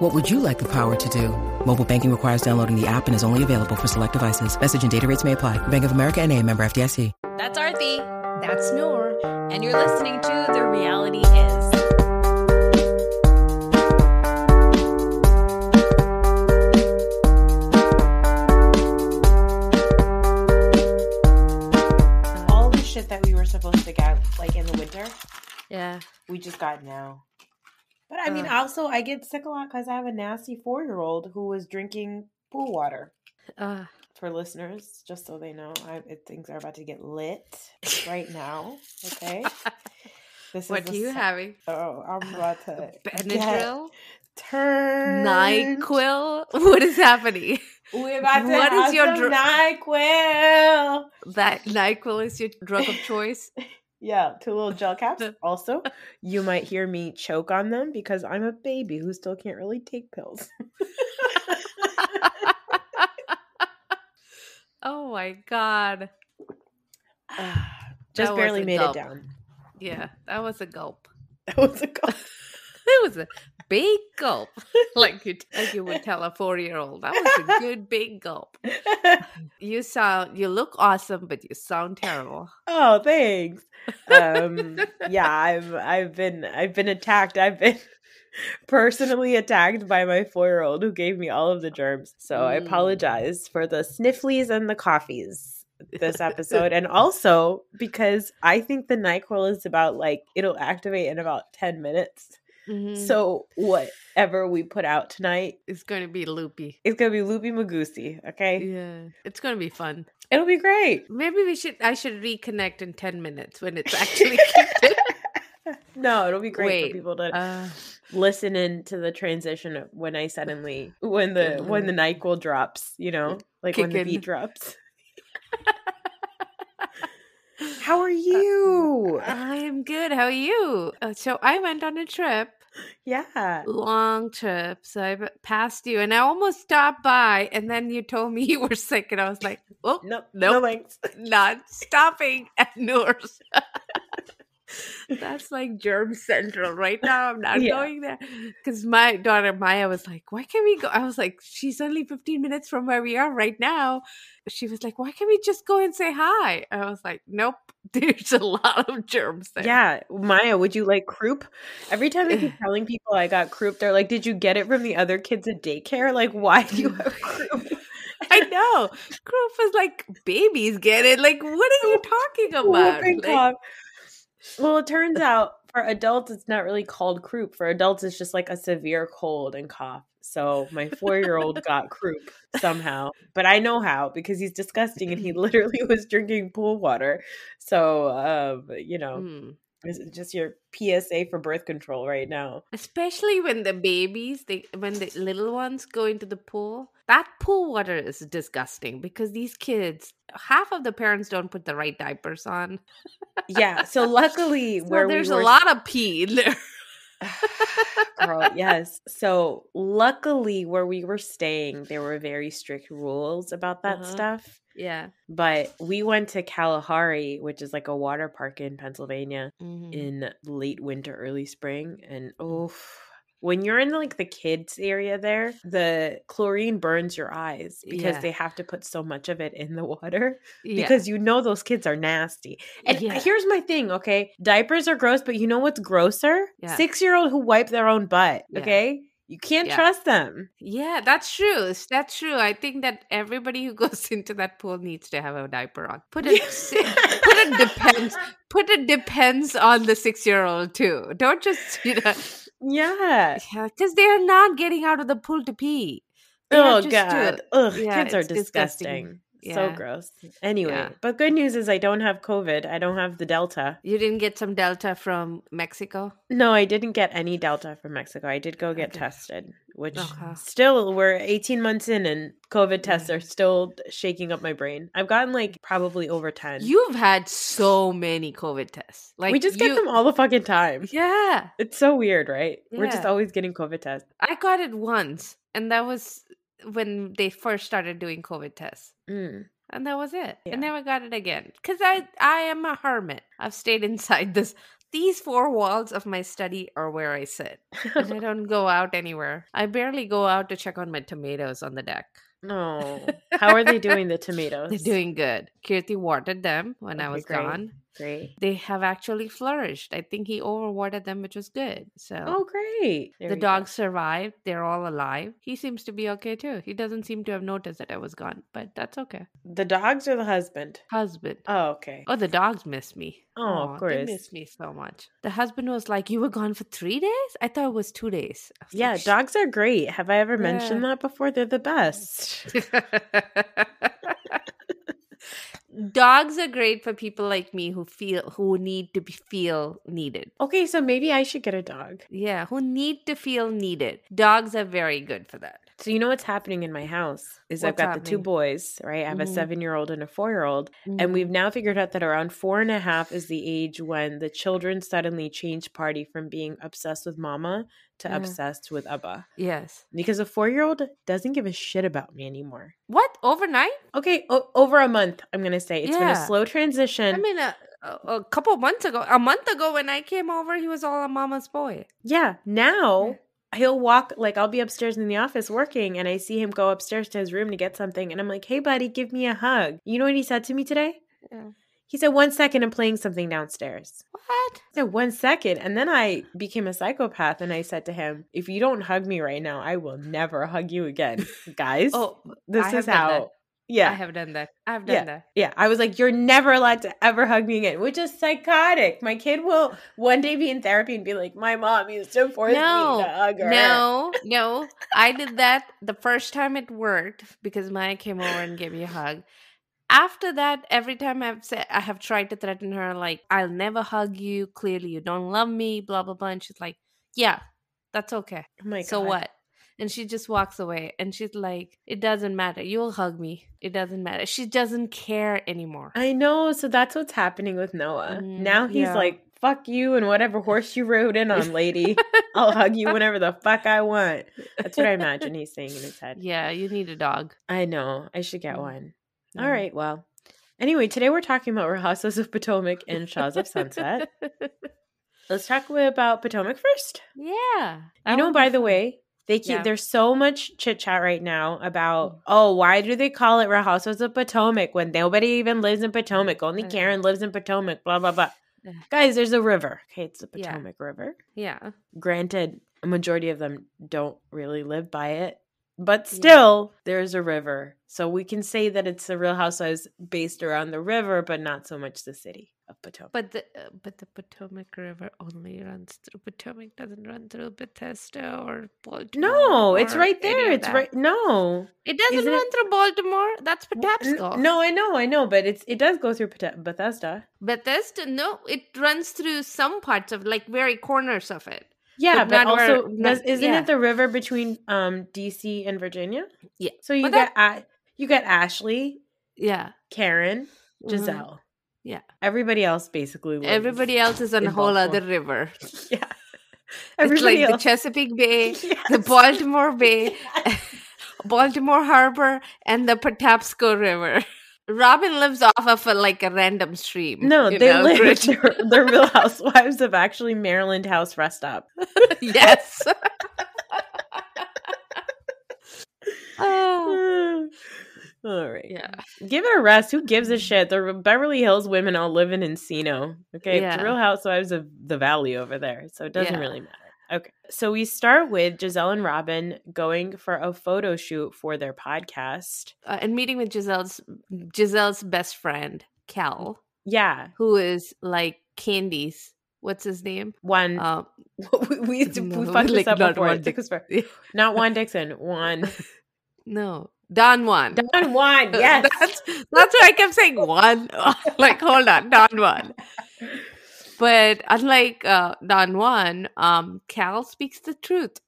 What would you like the power to do? Mobile banking requires downloading the app and is only available for select devices. Message and data rates may apply. Bank of America and a member FDIC. That's Arthi. That's Noor. And you're listening to The Reality Is. All the shit that we were supposed to get like in the winter, Yeah. we just got now. But I mean, Ugh. also I get sick a lot because I have a nasty four year old who was drinking pool water. Uh, For listeners, just so they know, I, it, things are about to get lit right now. Okay, this what are you se- having? Oh, I'm about to Benadryl? turned. NyQuil? What is happening? We're about to What is your dr- Nyquil. That NyQuil is your drug of choice? Yeah, two little gel caps. Also, you might hear me choke on them because I'm a baby who still can't really take pills. oh my god. Just barely made gulp. it down. Yeah, that was a gulp. That was a gulp. It was a big gulp. like you like you would tell a four year old. That was a good big gulp. You sound you look awesome, but you sound terrible. oh, thanks. Um, yeah, I've I've been I've been attacked. I've been personally attacked by my four year old who gave me all of the germs. So I Mm. apologize for the snifflies and the coffees this episode, and also because I think the Nyquil is about like it'll activate in about ten minutes. Mhm. So whatever we put out tonight, is going to be loopy. it's gonna be loopy magoosie. Okay, Yeah, it's going to be fun. it'll be great. Maybe we should. I should reconnect in ten minutes when it's actually. no, it'll be great Wait, for people to uh, listen into the transition of when I suddenly when the when the Nyquil drops, you know, like when the in. beat drops. How are you? I am good. How are you? Uh, so I went on a trip, Yeah. long trip. So I passed you, and I almost stopped by, and then you told me you were sick, and I was like, "Oh, Nope. No Nope. thanks. not stopping at Noor's." That's like germ central right now. I'm not Yeah. going there because my daughter Maya was like, "Why can't we go?" I was like, "She's only 15 minutes from where we are right now." She was like, "Why can't we just go and say hi?" I was like, "Nope, there's a lot of germs there." Yeah, Maya, would you like croup? Every time I keep telling people I got croup, they're like, "Did you get it from the other kids at daycare? Like, why do you have croup?" I know. Croup is like babies get it. Like, what are you talking about? Whooping Like, cough. Well, it turns out for adults, it's not really called croup. For adults, it's just like a severe cold and cough. So my four year old got croup somehow, but I know how because he's disgusting and he literally was drinking pool water. So, um, you know, mm. It's just your PSA for birth control right now. especially when the babies, they when the little ones go into the pool. That pool water is disgusting because these kids, half of the parents don't put the right diapers on. Yeah. So luckily, So where there's we were a lot of pee in there. Girl, yes. So luckily where we were staying, there were very strict rules about that Uh-huh. stuff. Yeah. But we went to Kalahari, which is like a water park in Pennsylvania Mhm. in late winter, early spring. And oh, when you're in like the kids area there, the chlorine burns your eyes because Yeah. they have to put so much of it in the water Yeah. because you know those kids are nasty. And Yeah. here's my thing, okay? Diapers are gross, but you know what's grosser? Yeah. Six year old who wipe their own butt, Yeah. okay? You can't Yeah. trust them. Yeah, that's true. That's true. I think that everybody who goes into that pool needs to have a diaper on. Put it put it depends put it depends on the six year old too. Don't just you know Yeah. yeah because they are not getting out of the pool to pee. They Oh god. Ugh, Yeah, kids are it's disgusting. Disgusting. So gross. Anyway, Yeah. but good news is I don't have COVID. I don't have the Delta. You didn't get some Delta from Mexico? No, I didn't get any Delta from Mexico. I did go get Okay. tested, which oh, Okay. still we're 18 months in and COVID tests are still shaking up my brain. I've gotten like probably over 10. You've had so many COVID tests. Like we just get you- them all the fucking time. Yeah, It's so weird, right? We're just always getting COVID tests. I got it once, and that was when they first started doing COVID tests. Mm. And that was it. Yeah. I never got it again. Because I I am a hermit. I've stayed inside this these four walls of my study are where I sit. And I don't go out anywhere. I barely go out to check on my tomatoes on the deck. no. How are they doing the tomatoes? They're doing good. Kirti watered them when I was great. gone. Great. They have actually flourished. I think he overwatered them, which was good. So Oh, great. There the you go. dogs survived. They're all alive. He seems to be okay too. He doesn't seem to have noticed that I was gone, but that's okay. The dogs or the husband? Husband. Oh, okay. Oh, the dogs miss me. Oh, of course. They miss me so much. The husband was like, You were gone for three days? I thought it was two days. Was Yeah, like, dogs are great. Have I ever mentioned that before? They're the best. dogs are great for people like me who feel who need to be, feel needed. Okay, so maybe I should get a dog. Yeah, who need to feel needed. Dogs are very good for that. So you know what's happening in my house is I've What's got the two happening? boys, right? I have a Mhm. seven year old and a four year old. And Mm-hmm. we've now figured out that around four and a half is the age when the children suddenly change party from being obsessed with mama to Yeah. obsessed with Abba. Yes. Because a four year old doesn't give a shit about me anymore. What? Overnight? Okay, o- over a month, I'm going to say. It's been a Yeah. slow transition. I mean, a, a, a couple months ago, a month ago when I came over, he was all a mama's boy. Yeah, now he'll walk like I'll be upstairs in the office working and I see him go upstairs to his room to get something and I'm like, "Hey buddy, give me a hug." You know what he said to me today? Yeah. He said, "1 second I'm playing something downstairs." What? I said, "1 second." And then I became a psychopath and I said to him, "If you don't hug me right now, I will never hug you again." Guys, Oh, this I is how. Yeah. I have done that. I have done Yeah. that. Yeah, I was like, you're never allowed to ever hug me again, which is psychotic. My kid will one day be in therapy and be like, my mom used to force me No, to hug her. No, no. I did that the first time it worked because Maya came over and gave me a hug. After that, every time I've said I have tried to threaten her, like I'll never hug you. Clearly, you don't love me. Blah blah blah. And she's like, "Yeah, that's okay. Oh so what?" And she just walks away. And she's like, "It doesn't matter. You'll hug me. It doesn't matter." She doesn't care anymore. I know. So that's what's happening with Noah. Mm, now he's yeah. like, fuck you and whatever horse you rode in on, lady. I'll hug you whenever the fuck I want. That's what I imagine he's saying in his head. Yeah, you need a dog. I know. I should get Mm. one. All right. Well, anyway, today we're talking about Real of Potomac and Shahs of Sunset. Let's talk about Potomac first. yeah. You know, by the way, they keep Yeah. there's so much chit chat right now about oh why do they call it Real Housewives of Potomac when nobody even lives in Potomac? Only Uh. Karen lives in Potomac. Blah blah blah. Guys, there's a river. Okay, it's the Yeah. Potomac River. yeah. Granted, a majority of them don't really live by it, but Yeah. still, there's a river. So we can say that it's the Real Housewives based around the river, but not so much the city of Potomac. But the uh, but the Potomac River only runs through Potomac, doesn't run through Bethesda or Baltimore. no, it's right there. It's right. No, It doesn't Isn't run it- through Baltimore. That's Patapsco. No, I know, I know, but it's it does go through Bethesda. Bethesda. No, it runs through some parts of like very corners of it. Yeah, But but, where- also does, isn't yeah. it the river between um DC and Virginia? Yeah. So you But got A- you got Ashley, Yeah, Karen, Mhm. Gizelle. Yeah. Everybody else basically. lives Everybody else is on a whole other river. Yeah. It's Everybody like the. Chesapeake Bay, the Baltimore Bay, Baltimore Harbor, and the Patapsco River. Robin lives off of a, like a random stream. No, they know, live. They're, they're Real Housewives of actually Maryland House Rest Stop. yes. oh, all right. yeah. Give it a rest. Who gives a shit? The Beverly Hills women all live in Encino. Okay. Yeah. Real Housewives of the Valley over there. So it doesn't Yeah. really matter. Okay. So we start with Gizelle and Robin going for a photo shoot for their podcast. Uh, and meeting with Gizelle's Gizelle's best friend, Cal, Yeah. who is like Candy's. What's his name? One. Um, we, we, we no, fucked this up not before. Juan It took us for- Yeah. not Juan Dixon. Juan. no, Don Juan. Don Juan. Yes. that's that's why I kept saying one. like, hold on, Don Juan. But unlike uh, Don Juan, um, Cal speaks the truth.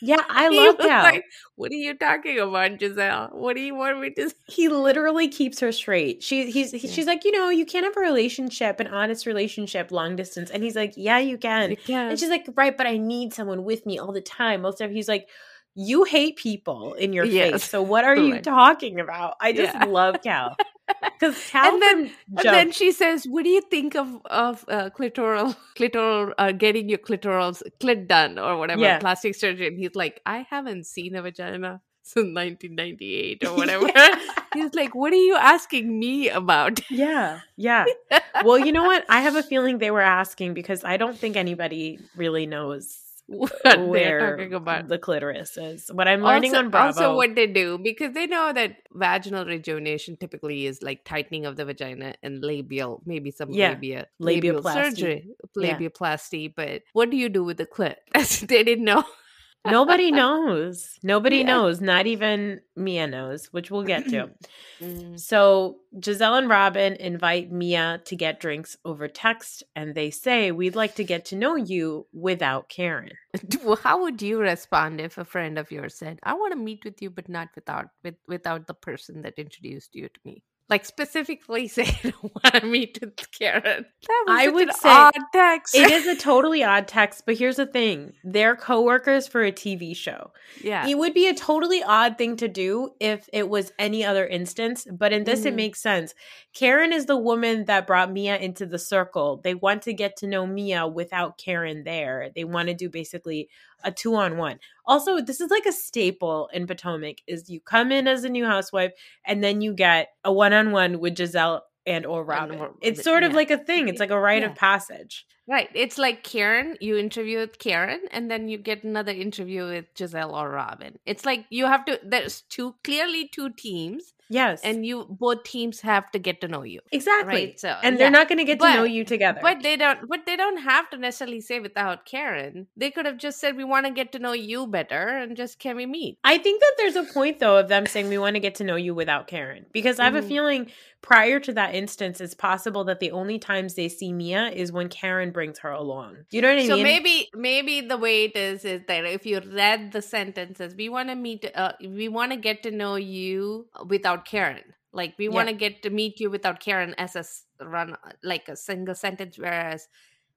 Yeah, I love was Cal. like, what are you talking about, Gizelle? What do you want me to say? he literally keeps her straight. She he's he, Yeah. she's like, you know, you can't have a relationship, an honest relationship, long distance. And he's like, yeah, you can. You can't. And she's like, right, but I need someone with me all the time. Most of he's like, you hate people in your Yes. face. So what are you talking about? I just Yeah. love Cal. Because Cal And then- And then she says, "What do you think of of uh, clitoral clitoral uh, getting your clitoral clit done or whatever Yeah. plastic surgery?" And he's like, "I haven't seen a vagina since 1998 or whatever." he's like, "What are you asking me about?" yeah, yeah. Well, you know what? I have a feeling they were asking because I don't think anybody really knows what they're talking about. the clitoris is. What I'm learning also, on Bravo. also what they do because they know that vaginal rejuvenation typically is like tightening of the vagina and labial, maybe some Yeah. labia, labial surgery, Yeah. labiaplasty. But what do you do with the clit? they didn't know. Nobody knows. Nobody Yeah. knows. Not even Mia knows, which we'll get to. Mm. So Gizelle and Robin invite Mia to get drinks over text, and they say, We'd like to get to know you without Karen. How would you respond if a friend of yours said, "I want to meet with you, but not without with, without the person that introduced you to me"? Like specifically say, "I want to meet with Karen." That was I would an say odd text. It is a totally odd text, but here's the thing they're coworkers for a TV show. yeah. It would be a totally odd thing to do if it was any other instance, but in this, it Mhm. makes sense. Karen is the woman that brought Mia into the circle. They want to get to know Mia without Karen there. They want to do basically a two on one. Also, this is like a staple in Potomac is you come in as a new housewife and then you get a one on one with Gizelle and or Robin. or- It's sort of yeah. like a thing. It's like a rite Yeah. of passage. Right. It's like Karen, you interview with Karen, and then you get another interview with Gizelle or Robin. It's like you have to, there's two, clearly two teams, Yes. and you, both teams have to get to know you. exactly. Right. So, and yeah. they're not going to get to know you together. But they don't, but they don't have to necessarily say without Karen. They could have just said, we want to get to know you better, and just can we meet? I think that there's a point though of them saying we want to get to know you without Karen because I have a Mhm. feeling prior to that instance it's possible that the only times they see Mia is when Karen brings her along. You know what I so mean? So maybe maybe the way it is is that if you read the sentences we want to meet uh, we want to get to know you without karen like we Yeah. want to get to meet you without karen as a run like a single sentence whereas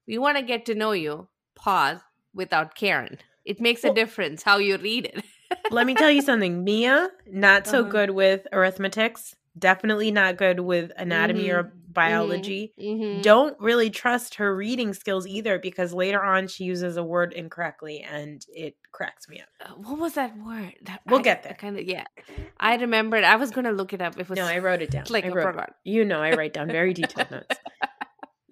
we want to get to know you pause without karen it makes Well- a difference how you read it Let me tell you something. Mia not so Uh-huh. good with arithmetics. Definitely not good with anatomy or biology. Mhm. Don't really trust her reading skills either because later on she uses a word incorrectly and it cracks me up. Uh, what was that word That- We'll I- get there. kind of yeah i remembered i was gonna look it up it was No, I wrote it down. like I wrote, forgot You know, I write down very detailed notes.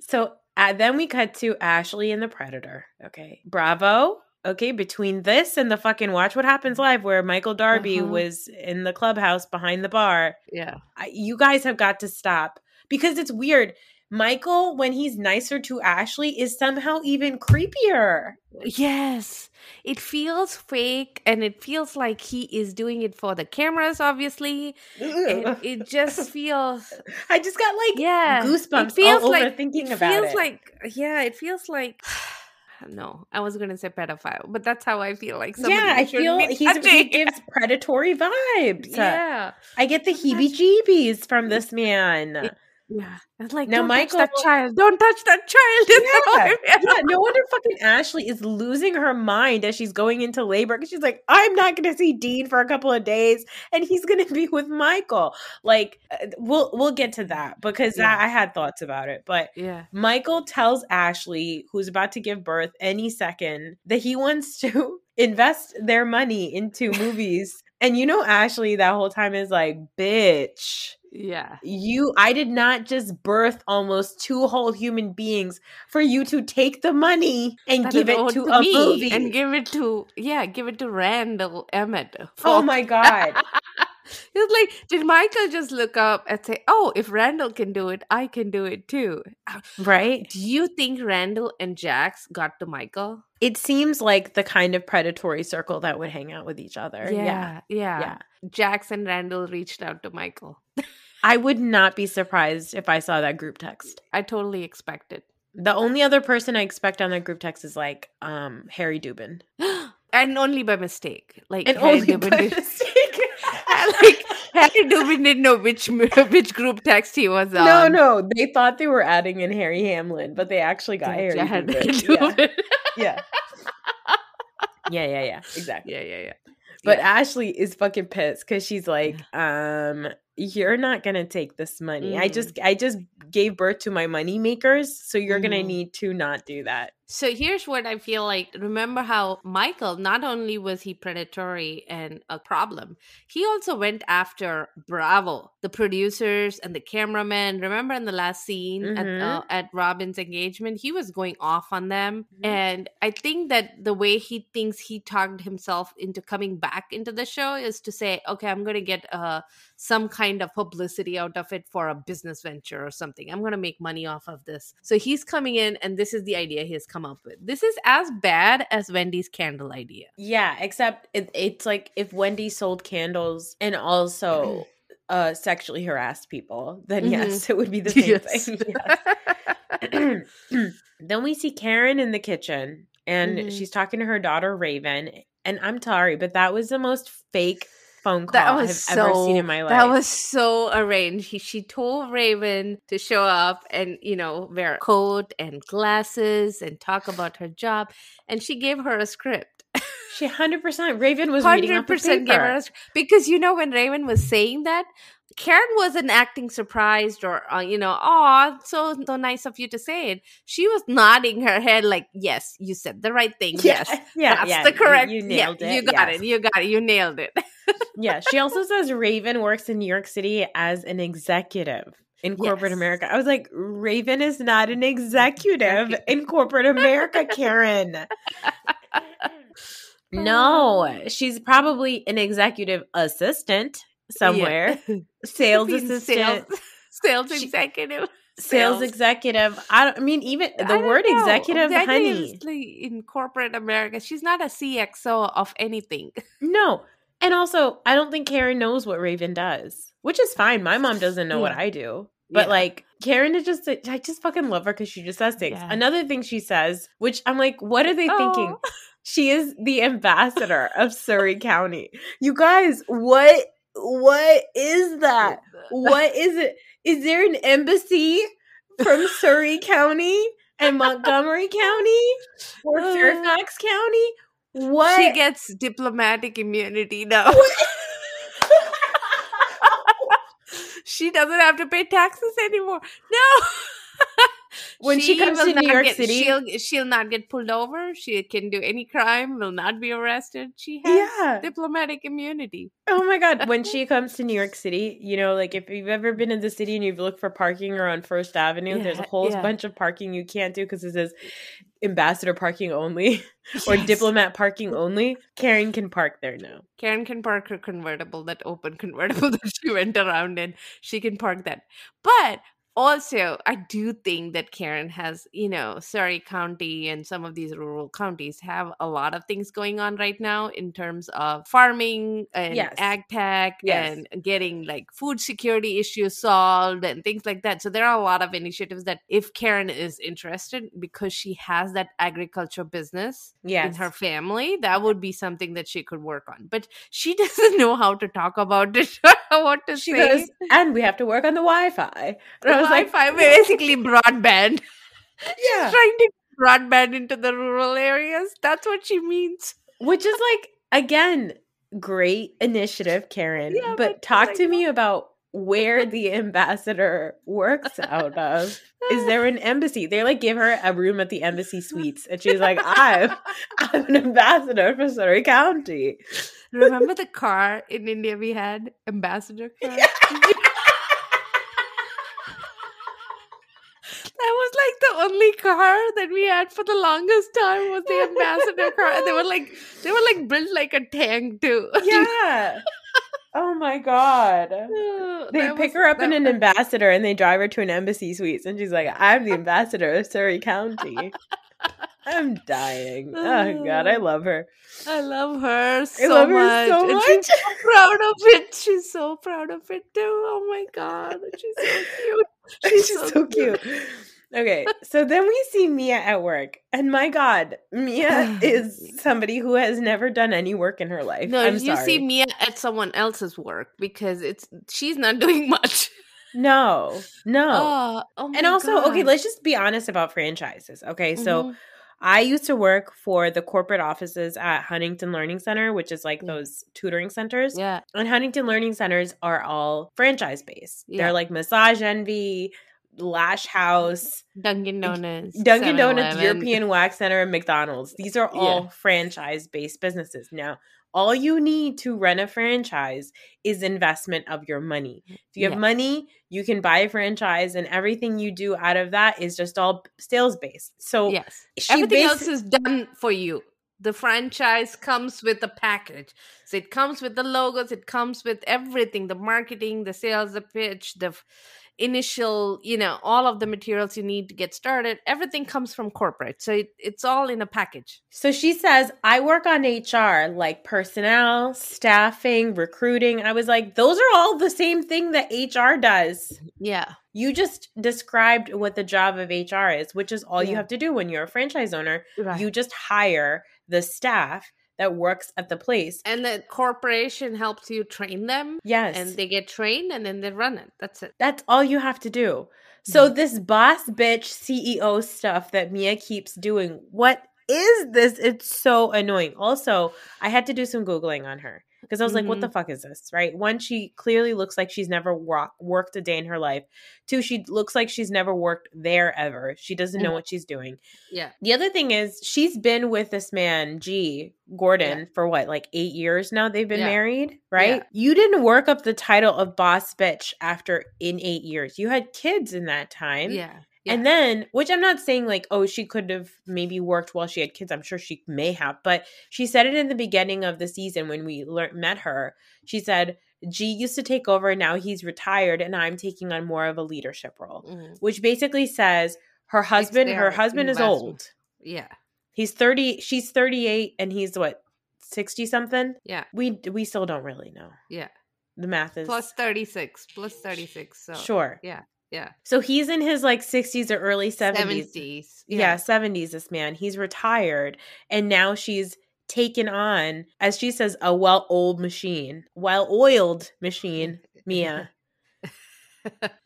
So uh, then we cut to Ashley and the Predator. Okay. Bravo. Okay. Between this and the fucking Watch What Happens Live, where Michael Darby Uh-huh. was in the clubhouse behind the bar, yeah I, you guys have got to stop because it's weird. Michael, when he's nicer to Ashley, is somehow even creepier. Yes, it feels fake and it feels like he is doing it for the cameras, obviously. It, it just feels, I just got like yeah, goosebumps It feels all over like thinking it about feels it. like, yeah, it feels like. No, I was gonna say pedophile, but that's how I feel like. yeah, I feel he gives predatory vibes. yeah, I get the heebie jeebies from this man. Yeah. It's like Now, don't Michael- touch that child. Don't touch that child. Is how I Yeah, yeah, no wonder fucking Ashley is losing her mind as she's going into labor because she's like, I'm not going to see Dean for a couple of days, and he's going to be with Michael. Like, uh, we'll we'll get to that because Yeah. I, I had thoughts about it, but Yeah. Michael tells Ashley, who's about to give birth any second, that he wants to invest their money into movies. And you know, Ashley that whole time is like, bitch, Yeah. you, I did not just birth almost two whole human beings for you to take the money and That give it owed to a me movie. and give it to yeah, give it to Randall Emmett. oh my God. It's like, did Michael just look up and say, "Oh, if Randall can do it, I can do it too"? Uh, right? Do you think Randall and Jax got to Michael? It seems like the kind of predatory circle that would hang out with each other. Yeah. yeah, Yeah. Jax and Randall reached out to Michael. I would not be surprised if I saw that group text. I totally expect It. The only other person I expect on that group text is like um Harry Dubin. and only by mistake. Like and Harry only Dubin by did- mistake. like Harry Dubin didn't know which which group text he was on. no, no, they thought they were adding in Harry Hamlin, but they actually got Harry. Yeah, Dubin. Yeah. Yeah. Yeah, yeah, yeah. Exactly. yeah, yeah, yeah. But Yeah. Ashley is fucking pissed because she's like, um, you're not gonna take this money. I Mhm. just I just gave birth to my money makers, so you're gonna Mhm. need to not do that. So here's what I feel like. Remember how Michael, not only was he predatory and a problem, he also went after Bravo, the producers and the cameraman. Remember in the last scene at, Mhm. uh, at Robin's engagement, he was going off on them. Mhm. And I think that the way he thinks he talked himself into coming back into the show is to say, okay, I'm going to get uh, some kind of publicity out of it for a business venture or something. I'm going to make money off of this. So he's coming in, and this is the idea he has come up with. This is as bad as Wendy's candle idea. Yeah, except it, it's like if Wendy sold candles and also uh sexually harassed people, then yes, it would be the same Yes. thing. Yes. then we see Karen in the kitchen and Mhm. she's talking to her daughter Rayvin. And I'm sorry, but that was the most fake phone call that was I've so ever seen in my life. that was so arranged. He, she told Rayvin to show up and you know wear a coat and glasses and talk about her job, and she gave her a script. she 100% Rayvin was reading Hundred off the percent gave her a script because you know when Rayvin was saying that. Karen wasn't acting surprised or, uh, you know, oh, so so nice of you to say it. She was nodding her head like, "Yes, you said the right thing. Yes, yeah, that's yeah, the correct. You, you yeah, nailed it. You got yes. it. You got it. You nailed it." yeah, she also says Rayvin works in New York City as an executive in corporate Yes. America. I was like, Rayvin is not an executive in corporate America, Karen. no, she's probably an executive assistant somewhere, Yeah. sales assistant, sales, sales executive. sales sales. executive. I don't I mean even the word know. executive, honey. In corporate America, she's not a CXO of anything. No. And also, I don't think Karen knows what Rayvin does, which is fine. My mom doesn't know what I do. But Yeah. like Karen is just I just fucking love her because she just says things. Yeah. Another thing she says, which I'm like, what are they thinking? Oh. She is the ambassador of Surry County. You guys, what what is that? What is it? Is there an embassy from Surry County and Montgomery County or Uh. Fairfax County? What She gets diplomatic immunity now. she doesn't have to pay taxes anymore. No. When she comes to New York get- City- she'll she'll not get pulled over. She can do any crime, will not be arrested. She has Yeah. diplomatic immunity. Oh my god, when she comes to New York City, you know, like if you've ever been in the city and you've looked for parking or on First Avenue, there's a whole yeah. bunch of parking you can't do because it says ambassador parking only or Yes. diplomat parking only. Karen can park there now. Karen can park her convertible, that open convertible that she went around in. She can park that. But also, I do think that Karen has, you know, Surry County and some of these rural counties have a lot of things going on right now in terms of farming and Yes. ag tech Yes. and getting like food security issues solved and things like that. So there are a lot of initiatives that if Karen is interested because she has that agriculture business Yes. in her family, that would be something that she could work on. But she doesn't know how to talk about it what to she say. goes, and we have to work on the Wi-Fi. Was like, Wi-Fi, basically broadband. yeah, Trying to broadband into the rural areas. That's what she means. which is like again great initiative, Karen. Yeah, but but talk like, to me about where the ambassador works out of. Is there an embassy? They like give her a room at the embassy suites, and she's like, "I'm, I'm an ambassador for Surry County." Remember the car in India we had? Ambassador car? That was like the only car that we had for the longest time was the ambassador car. And they were like they were like built like a tank too. Yeah. Oh my god. Oh, They that pick was- her up in an ambassador and they drive her to an embassy suites, and she's like, "I'm the ambassador of Surry County." I'm dying. Oh god, uh, I love her. I love her so I love her much. so and much. she's so proud of it. She's so proud of it too. Oh my god. She's so cute. She's, so cute. Okay, so then we see Mia at work, and my God, Mia is somebody who has never done any work in her life. No, I'm you sorry. see Mia at someone else's work because it's she's not doing much. no, no. Oh, oh and also, okay, let's just be honest about franchises. Okay, so Mhm. I used to work for the corporate offices at Huntington Learning Center, which is like those tutoring centers. yeah, And Huntington Learning Centers are all franchise based. Yeah. They're like Massage Envy, Lash House, Dunkin' Donuts, Dunkin' Donuts, 7-Eleven. European Wax Center, and McDonald's. These are all Yeah. franchise based businesses. Now, all you need to run a franchise is investment of your money. If you have Yes. money, you can buy a franchise, and everything you do out of that is just all sales based. So, Yes, everything else is done for you. The franchise comes with the package. So it comes with the logos, it comes with everything the marketing, the sales, the pitch, the initial, you know, all of the materials you need to get started. Everything comes from corporate. So it, it's all in a package. So she says, I work on HR, like personnel, staffing, recruiting. I was like, those are all the same thing that HR does. Yeah. You just described what the job of HR is, which is all you have to do when you're a franchise owner. Right. You just hire the staff that works at the place. and the corporation helps you train them Yes. and they get trained and then they run it. That's it. That's all you have to do. So Mm-hmm. this boss bitch CEO stuff that Mia keeps doing, what is this? It's so annoying. Also, I had to do some googling on her because I was like, what the Mm-hmm. fuck is this? Right? One, she clearly looks like she's never worked a day in her life. Two, she looks like she's never worked there ever. She doesn't know Mhm. what she's doing. Yeah. The other thing is she's been with this man, G Gordon, for what, like eight years now? They've been Yeah. married, right? Yeah. You didn't work up the title of boss bitch after in eight years. You had kids in that time. Yeah. And then, which I'm not saying like, oh, she could have maybe worked while she had kids. I'm sure she may have, but she said it in the beginning of the season when we met her. She said, G used to take over, now he's retired, and I'm taking on more of a leadership role, Mhm. which basically says her husband, her husband is old. Yeah. He's 30, she's 38, and he's what, 60 something? Yeah. We we still don't really know. Yeah. The math is Plus 36. Plus 36. So sure. Yeah. Yeah. So he's in his like 60s or early 70s. 70s. Yeah. 70s, this man. He's retired. And now she's taken on, as she says, a well oiled machine, well oiled machine, Mia.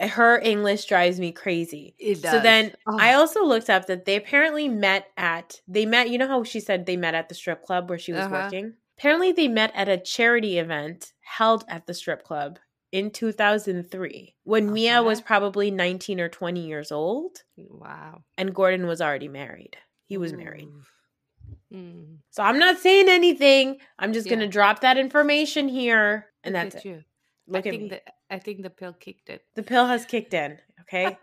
Her English drives me crazy. It So then Oh. I also looked up that they apparently met at, they met, you know how she said they met at the strip club where she was Uh-huh. working? Apparently they met at a charity event held at the strip club in 2003 when Mia was probably 19 or 20 years old Wow. and Gordon was already married. He was married. Mm. So I'm not saying anything. I'm just going to drop that information here and Look that's at it. you. Look I at think me. the I think the pill kicked it. the pill has kicked in, okay?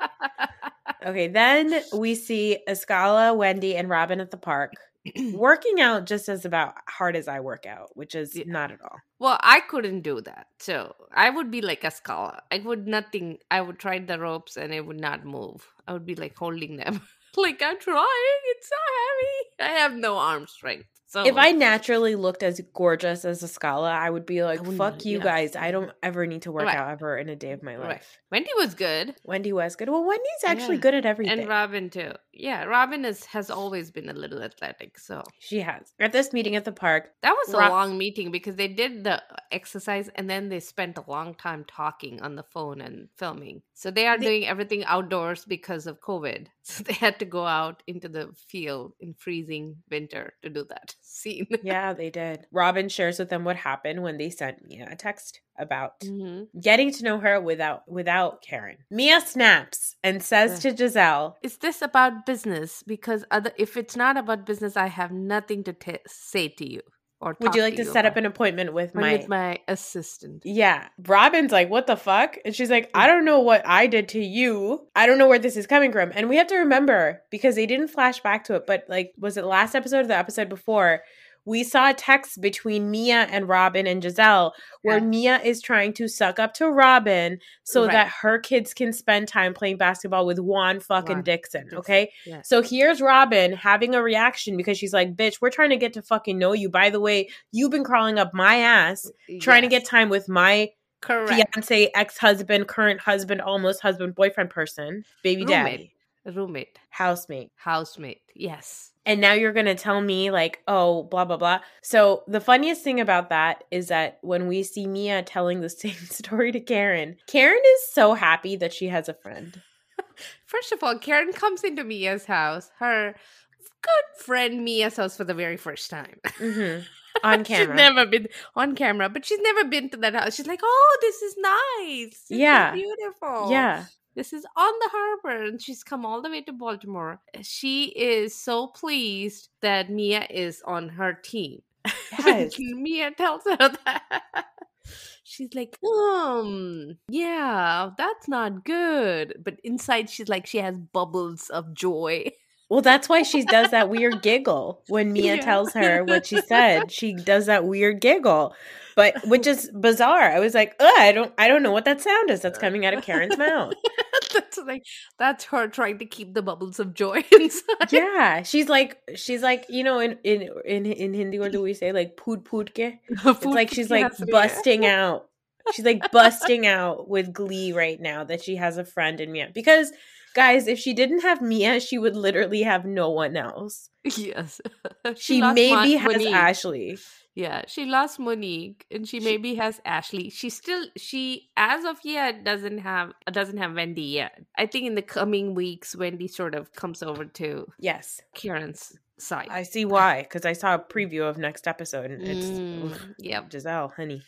okay, then we see Askale, Wendy and Robin at the park working out just as about hard as I work out, which is Yeah. not at all. well, I couldn't do that. So I would be like a scholar. I would nothing. I would try the ropes and it would not move. I would be like holding them. like I'm trying. It's so heavy. I have no arm strength. So If I naturally looked as gorgeous as Askale, I would be like, wouldn't fuck you yeah. guys. I don't ever need to work Right. out ever in a day of my Right. life. Wendy was good. Wendy was good. Well, Wendy's actually Yeah. good at everything. And Robin too. Yeah, Robin is has always been a little athletic. So she has. At this meeting at the park, that was a long meeting because they did the exercise and then they spent a long time talking on the phone and filming. So they are They- doing everything outdoors because of COVID. So they had to go out into the field in freezing winter to do that scene. yeah, they did. Robin shares with them what happened when they sent Mia a text about Mhm. getting to know her without without Karen. Mia snaps and says to Gizelle, Is this about business? Because other, if it's not about business, I have nothing to t- say to you. Or "Would you like to set up an appointment with my with my assistant? Yeah. Robin's like, what the fuck? And she's like, I mm. don't know what I did to you. I don't know where this is coming from. And we have to remember because they didn't flash back to it, but like, was it last episode or the episode before? We saw a text between Mia and Robin and Gizelle where Yeah. Mia is trying to suck up to Robin so Right. that her kids can spend time playing basketball with Juan fucking Juan Dixon. Okay. Yeah. So here's Robin having a reaction because she's like, bitch, we're trying to get to fucking know you. By the way, you've been crawling up my ass trying to get time with my correct. fiance, ex husband, current husband, almost husband, boyfriend person, baby Roommate. daddy. Roommate, housemate. housemate. Yes. And now you're going to tell me, like, oh, blah, blah, blah. So, the funniest thing about that is that when we see Mia telling the same story to Karen, Karen is so happy that she has a friend. First of all, Karen comes into Mia's house, her good friend Mia's house for the very first time. hmm On camera. she's never been on camera, but she's never been to that house. She's like, "Oh, this is nice. This is Yeah. beautiful. Yeah. This is on the harbor." And she's come all the way to Baltimore. She is so pleased that Mia is on her team. Yes. Mia tells her that. She's like, um, yeah, that's not good. But inside, she's like, she has bubbles of joy. Well, that's why she does that weird giggle when Mia Yeah. tells her what she said. She does that weird giggle, but which is bizarre. I was like, Ugh, I don't, I don't know what that sound is that's coming out of Karen's mouth. that's like, that's her trying to keep the bubbles of joy inside. Yeah, she's like, she's like, you know, in in in in Hindi, what do we say? Like poot poot ke? It's like she's like busting out. She's like busting out with glee right now that she has a friend in Mia. Because, guys, if she didn't have Mia, she would literally have no one else. Yes. She, lost maybe has Monique. Ashley. Yeah, she lost Monique and she, maybe has Ashley. She still she as of yet doesn't have doesn't have Wendy yet. I think in the coming weeks Wendy sort of comes over to Yes, Karen's side. I see why. Because I saw a preview of next episode, and it's Mm, yep. Gizelle, honey.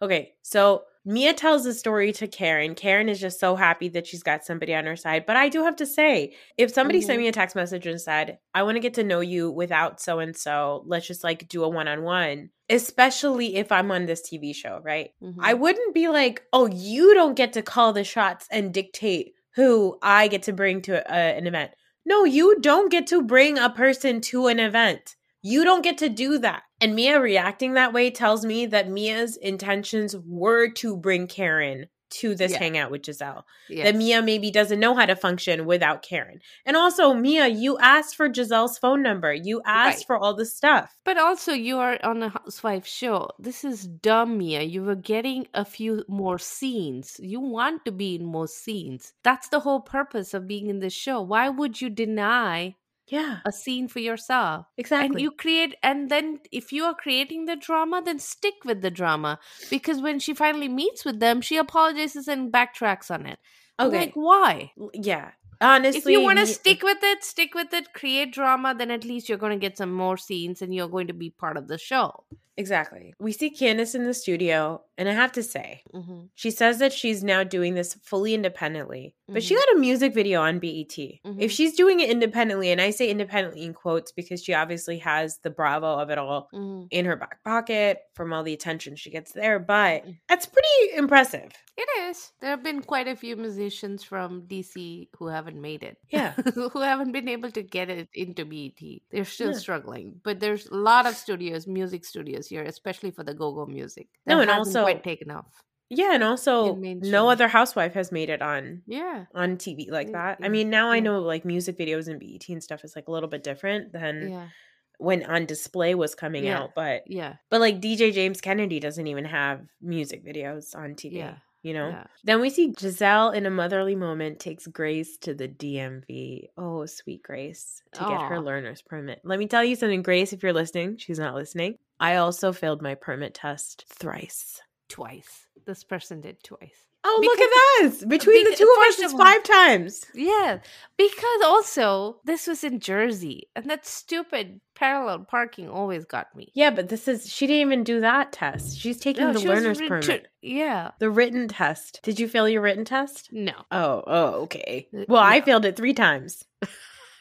Okay, so Mia tells the story to Karen. Karen is just so happy that she's got somebody on her side. But I do have to say, if somebody sent Mhm. me a text message and said, I want to get to know you without so and so, let's just like do a one on one, especially if I'm on this TV show, right? Mhm. I wouldn't be like, oh, you don't get to call the shots and dictate who I get to bring to a, an event. No, you don't get to bring a person to an event. You don't get to do that. And Mia reacting that way tells me that Mia's intentions were to bring Karen to this Yeah. hangout with Gizelle. Yes. That Mia maybe doesn't know how to function without Karen. And also, Mia, you asked for Gizelle's phone number. You asked Right. for all the stuff. But also, you are on a housewife show. This is dumb, Mia. You were getting a few more scenes. You want to be in more scenes. That's the whole purpose of being in this show. Why would you deny Yeah, a scene for yourself? exactly. And you create, and then if you are creating the drama, then stick with the drama. Because when she finally meets with them, she apologizes and backtracks on it. Okay. Like, why? yeah. Honestly, if you want to stick with it, stick with it, create drama, then at least you're going to get some more scenes and you're going to be part of the show. Exactly. We see Candiace in the studio, and I have to say, Mm-hmm. she says that she's now doing this fully independently. But she Mhm. got a music video on BET. Mhm. If she's doing it independently, and I say independently in quotes because she obviously has the bravo of it all Mm-hmm. in her back pocket from all the attention she gets there, but Mhm. that's pretty impressive. It is. There have been quite a few musicians from DC who haven't made it. Yeah. who haven't been able to get it into BET. They're still Yeah. struggling. But there's a lot of studios, music studios here, especially for the go-go music. No, and also- quite taken off. Yeah, and also no other housewife has made it on Yeah. on TV like Mm, that. I mean, now I know like music videos and BET and stuff is like a little bit different than Yeah. when on display was coming Yeah. out, but Yeah. But like DJ James Kennedy doesn't even have music videos on TV. Yeah. You know? Yeah. Then we see Gizelle in a motherly moment takes Grace to the DMV. Oh, sweet Grace, to get her learner's permit. Let me tell you something, Grace, if you're listening, she's not listening. I also failed my permit test thrice. Twice. This person did twice. Oh, Because- look at this. Between the two of us, it's five times. Yeah, because also this was in Jersey, and that stupid parallel parking always got me. Yeah, but this is, she didn't even do that test. She's taking No, the she learner's retur- permit. Yeah, The written test. Did you fail your written test? no, Oh, oh, okay. Well, I failed it three times.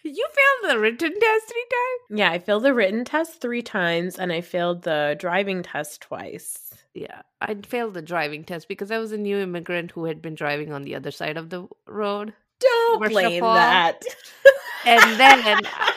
You failed the written test three times. Yeah, I failed the written test three times and I failed the driving test twice. Yeah, I failed the driving test because I was a new immigrant who had been driving on the other side of the road, Don't blame that. and then.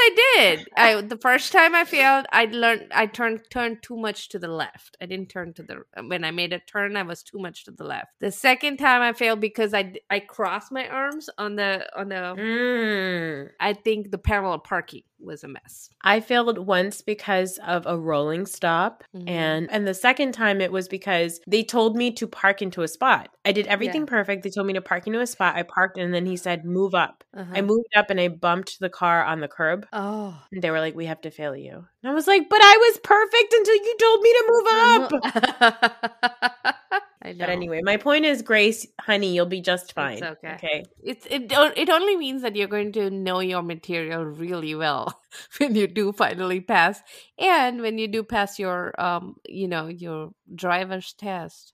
I did. I the first time I failed, I learned I turned turned too much to the left. I didn't turn to the when I made a turn, I was too much to the left. The second time I failed because I I crossed my arms on the on the Mm. I think the parallel parking. Was a mess. I failed once because of a rolling stop Mhm. and and the second time it was because they told me to park into a spot. I did everything Yeah. perfect. They told me to park into a spot. I parked and then he said move up. I Uh-huh. moved up and I bumped the car on the curb. Oh. And they were like, "We have to fail you." And I was like, "But I was perfect until you told me to move up." I know. But anyway, my point is, Grace, honey, you'll be just fine. okay. Okay. It's it it only means that you're going to know your material really well when you do finally pass. And when you do pass your um you know your driver's test,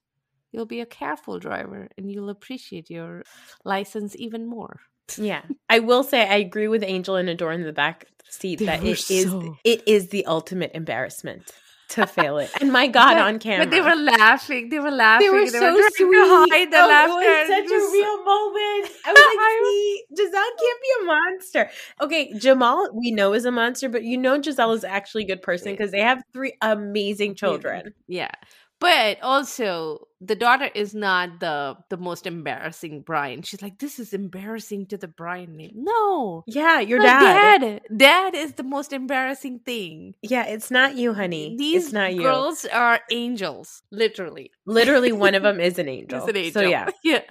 you'll be a careful driver and you'll appreciate your license even more. Yeah. I will say I agree with Angel and Adore in the back seat They that it is so- it is the ultimate embarrassment to fail it. And my God, But- on camera. But they were laughing. They were laughing. They were so trying to sweet. the Oh, laughter. It was such a real moment. I was like, see, Gizelle can't be a monster. Okay, Jamal, we know is a monster, but you know Gizelle is actually a good person because they have three amazing children. Yeah. But also the daughter is not the the most embarrassing Bryant. She's like, this is embarrassing to the Bryant name. No. Yeah, your dad. dad. Dad is the most embarrassing thing. Yeah, it's not you, honey. These it's not you. girls are angels, literally. Literally, one of them is an angel. An angel. So yeah. Yeah.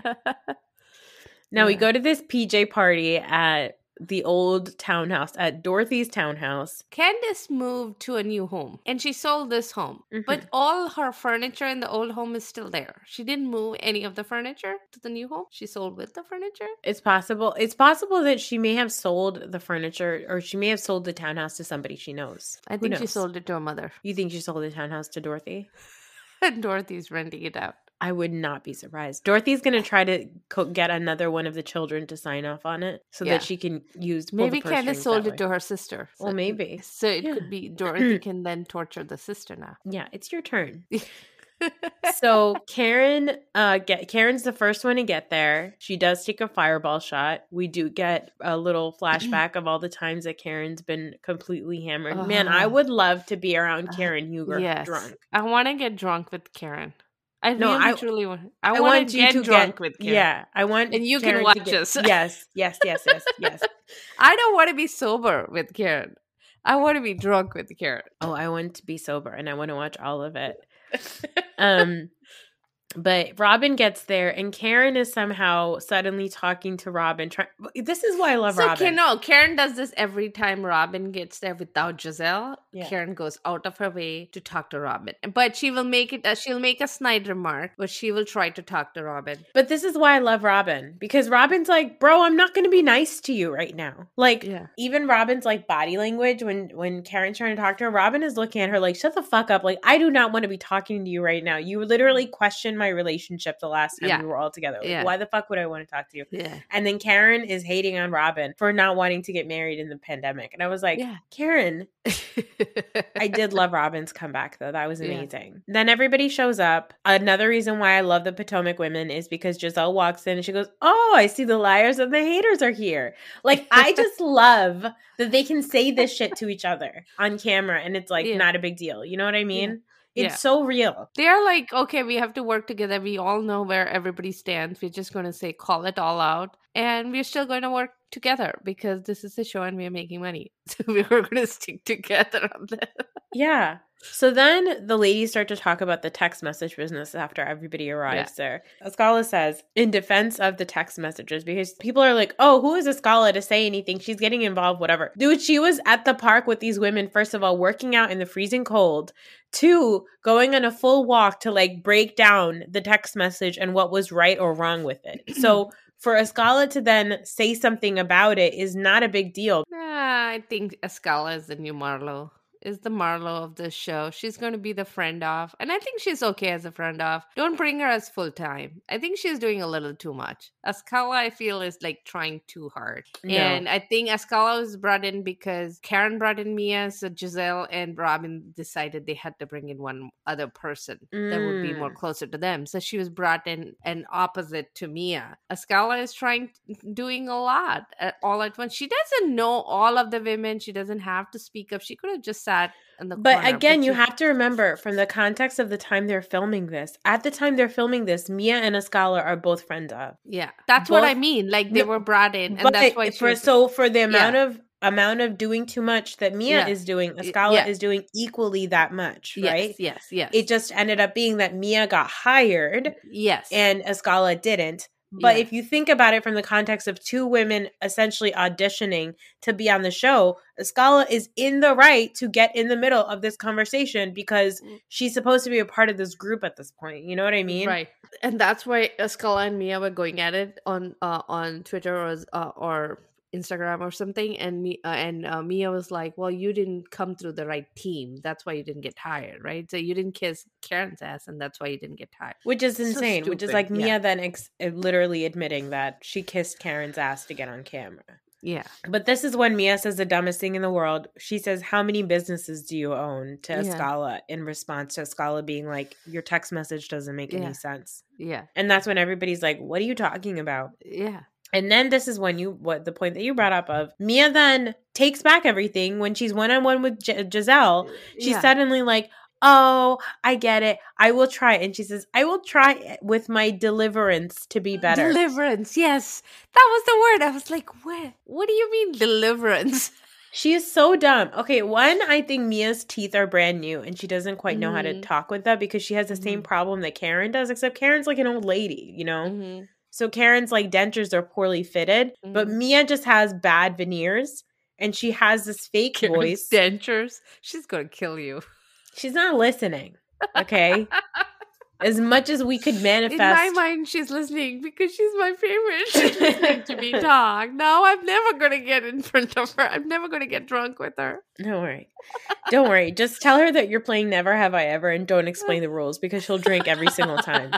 Now we go to this PJ party at the old townhouse at Dorothy's townhouse. Candiace moved to a new home and she sold this home. But Mhm. all her furniture in the old home is still there. She didn't move any of the furniture to the new home. She sold with the furniture. It's possible. It's possible that she may have sold the furniture, or she may have sold the townhouse to somebody she knows. I think she sold it to her mother. You think she sold the townhouse to Dorothy? And Dorothy's renting it out. I would not be surprised. Dorothy's going to try to co- get another one of the children to sign off on it so Yeah. that she can use. Maybe Candiace sold it to her sister. Well, maybe. So it Yeah. could be Dorothy can then torture the sister now. Yeah, it's your turn. so Karen, uh, get Karen's the first one to get there. She does take a fireball shot. We do get a little flashback of all the times that Karen's been completely hammered. Man, I Uh, would love to be around uh, Karen Huger yes. drunk. I want to get drunk with Karen. I No, really I- truly want. I, I want to get to drunk get with Karen. Yeah, I want And you can Karen to watch get- us. Yes, yes, yes, yes, yes. I don't want to be sober with Karen. I want to be drunk with Karen. Oh, I want to be sober and I want to watch all of it. Um but Robin gets there and Karen is somehow suddenly talking to Robin. Try- this is why I love so Robin. Ka- no, Karen does this every time Robin gets there without Gizelle. Yeah. Karen goes out of her way to talk to Robin, but she will make it. Uh, she'll make a snide remark, but she will try to talk to Robin. But this is why I love Robin because Robin's like, "Bro, I'm not going to be nice to you right now." Like Yeah. even Robin's like body language when when Karen's trying to talk to her, Robin is looking at her like, "Shut the fuck up." Like, "I do not want to be talking to you right now. You literally questioned my relationship the last time Yeah. we were all together. Like, Yeah. Why the fuck would I want to talk to you?" Yeah. And then Karen is hating on Robin for not wanting to get married in the pandemic. And I was like, Yeah. Karen, I did love Robin's comeback though. That was Yeah. amazing. Then everybody shows up. Another reason why I love the Potomac women is because Gizelle walks in and she goes, Oh, I see the liars and the haters are here. Like, I just love that they can say this shit to each other on camera and it's like Yeah. not a big deal. You know what I mean? It's Yeah. so real. They're like, okay, we have to work together. We all know where everybody stands. We're just going to say, call it all out. And we're still going to work together because this is the show and we're making money. So we're going to stick together on this. Yeah. So then the ladies start to talk about the text message business after everybody arrives there. Askale says, in defense of the text messages, because people are like, oh, who is Askale to say anything? She's getting involved, whatever. Dude, she was at the park with these women, first of all, working out in the freezing cold. Two, going on a full walk to like break down the text message and what was right or wrong with it. So for Askale to then say something about it is not a big deal. Ah, I think Askale is the new Marlo. Is the Marlo of this show. She's going to be the friend of. And I think she's okay as a friend of. Don't bring her as full time. I think she's doing a little too much. Askale, I feel, is like trying too hard. No. And I think Askale was brought in because Karen brought in Mia, so Gizelle and Robin decided they had to bring in one other person that would be more Mm. closer to them. So she was brought in and opposite to Mia. Askale is trying, doing a lot uh, all at once. She doesn't know all of the women. She doesn't have to speak up. She could have just sat in the But corner, again, you have to remember from the context of the time they're filming this. At the time they're filming this, Mia and Askale are both friends of. Yeah, that's what I mean. Like they were brought in, and that's why for was- so for the amount of amount of doing too much that Mia Yeah. is doing, Askale yeah. is doing equally that much, right? Yes, yes, yes. It just ended up being that Mia got hired yes. and Askale didn't. But Yeah. if you think about it from the context of two women essentially auditioning to be on the show, Askale is in the right to get in the middle of this conversation because Mm. she's supposed to be a part of this group at this point. You know what I mean? Right, and that's why Askale and Mia were going at it on uh, on Twitter or uh, or Instagram or something, and me uh, and uh, Mia was like, "Well, you didn't come through the right team. That's why you didn't get hired, right? So you didn't kiss Karen's ass, and that's why you didn't get hired." Which is So insane. which is like yeah. Mia then ex- uh, literally admitting that she kissed Karen's ass to get on camera. Yeah, But this is when Mia says the dumbest thing in the world. She says, How many businesses do you own to Yeah. Askale in response to Askale being like, Your text message doesn't make Yeah. any sense. yeah, And that's when everybody's like, What are you talking about? yeah, And then this is when you, what the point that you brought up of Mia then takes back everything when she's one on one with G- Gizelle. She's yeah. suddenly like, Oh, I get it. I will try. And she says, I will try with my deliverance to be better. Deliverance, yes, that was the word. I was like, "What? What do you mean deliverance?" She is so dumb. Okay, one, I think Mia's teeth are brand new and she doesn't quite know how to Mhm. talk with them because she has the same Mhm. problem that Karen does, except Karen's like an old lady, you know? Mhm. So Karen's like dentures are poorly fitted, but Mhm. Mia just has bad veneers and she has this fake Karen's voice. dentures. She's gonna kill you. She's not listening, okay? as much as we could manifest. In my mind, she's listening because she's my favorite. She's listening to me talk. No, I'm never gonna get in front of her. I'm never gonna get drunk with her. Don't worry. Don't worry. Just tell her that you're playing Never Have I Ever and don't explain the rules because she'll drink every single time.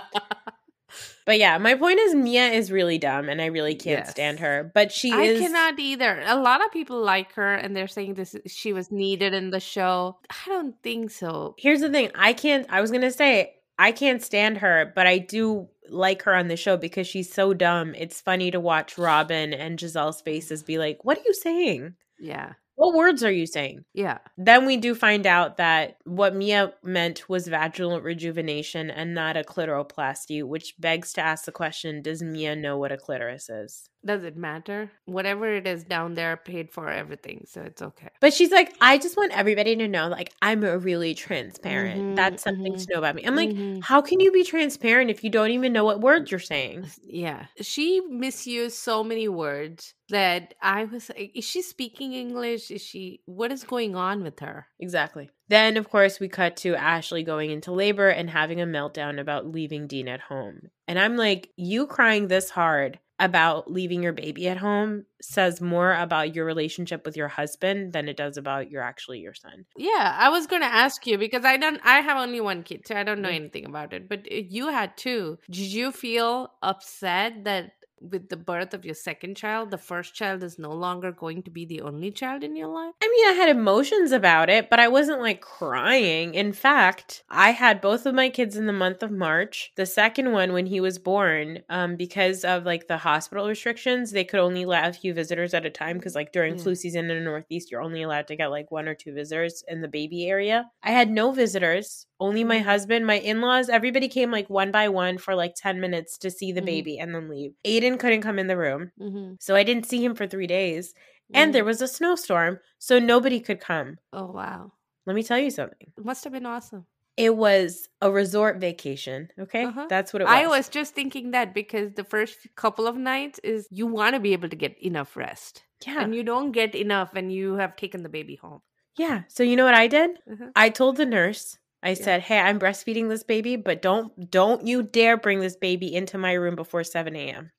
But yeah, my point is Mia is really dumb and I really can't Yes. stand her. But she I is cannot either. A lot of people like her, and they're saying this she was needed in the show. I don't think so. Here's the thing. I can't I was going to say I can't stand her, but I do like her on the show because she's so dumb. It's funny to watch Robin and Gizelle's faces be like, "What are you saying? Yeah, What words are you saying?" yeah, Then we do find out that what Mia meant was vaginal rejuvenation and not a clitoroplasty, which begs to ask the question Does Mia know what a clitoris is? Does it matter? Whatever it is down there, paid for everything, so it's okay. But she's like, I just want everybody to know, like, I'm a really transparent. Mhm, That's something mhm, to know about me. I'm like, Mhm. how can you be transparent if you don't even know what words you're saying? Yeah, she misused so many words that I was like, is she speaking English? Is she, what is going on with her? Exactly. Then, of course, we cut to Ashley going into labor and having a meltdown about leaving Dean at home. And I'm like, you crying this hard about leaving your baby at home says more about your relationship with your husband than it does about your actually your son. Yeah, I was going to ask you because I don't, I have only one kid, so I don't know Mm. anything about it. But uh, you had two. Did you feel upset that with the birth of your second child, the first child is no longer going to be the only child in your life? I mean, I had emotions about it, but I wasn't like crying. In fact, I had both of my kids in the month of March. The second one, when he was born, um, because of like the hospital restrictions, they could only let a few visitors at a time. Because like during Yeah. flu season in the Northeast, you're only allowed to get like one or two visitors in the baby area. I had no visitors. Only my Mhm. husband, my in laws, everybody came like one by one for like 10 minutes to see the Mhm. baby and then leave. Aiden couldn't come in the room. Mm-hmm. So I didn't see him for three days. And there was a snowstorm, so nobody could come. oh, wow. Let me tell you something. It must have been awesome. It was a resort vacation. Okay. Uh-huh. That's what it was. I was just thinking that because the first couple of nights is you want to be able to get enough rest. Yeah. And you don't get enough and you have taken the baby home. yeah. So you know what I did? Uh-huh. I told the nurse, I said, Hey, I'm breastfeeding this baby, but don't don't you dare bring this baby into my room before 7 a.m.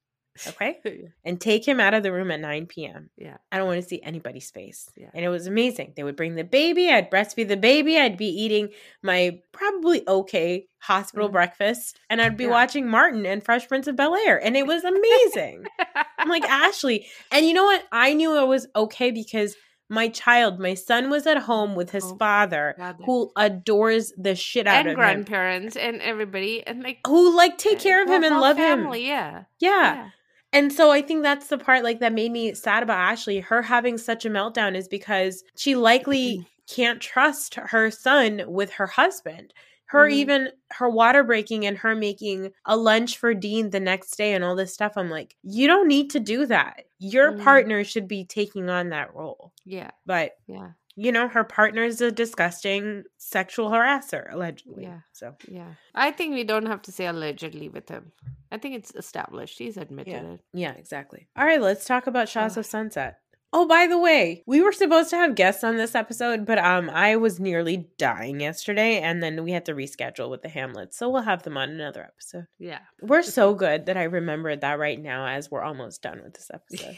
Okay? And take him out of the room at 9 p.m. yeah. I don't want to see anybody's face. Yeah. And it was amazing. They would bring the baby, I'd breastfeed the baby, I'd be eating my probably okay hospital breakfast, breakfast, and I'd be Yeah. watching Martin and Fresh Prince of Bel Air. And it was amazing. I'm like, Ashley. And you know what? I knew it was okay because my child, my son was at home with his Oh, father, who adores the shit out and of him. And grandparents and everybody and like Who like take uh, care of him and love family, him. Yeah. Yeah. And so I think that's the part like that made me sad about Ashley. Her having such a meltdown is because she likely mm. can't trust her son with her husband. Her Mhm. even her water breaking and her making a lunch for Dean the next day and all this stuff. I'm like, you don't need to do that. Your Mhm. partner should be taking on that role. Yeah. But Yeah. you know, her partner is a disgusting sexual harasser, allegedly. Yeah. So Yeah. I think we don't have to say allegedly with him. I think it's established. He's admitted Yeah. it. yeah, exactly. All right, let's talk about Shahs Ugh. of Sunset. Oh, by the way, we were supposed to have guests on this episode, but um I was nearly dying yesterday and then we had to reschedule with the Hamlets. So we'll have them on another episode. Yeah. We're so good that I remembered that right now as we're almost done with this episode.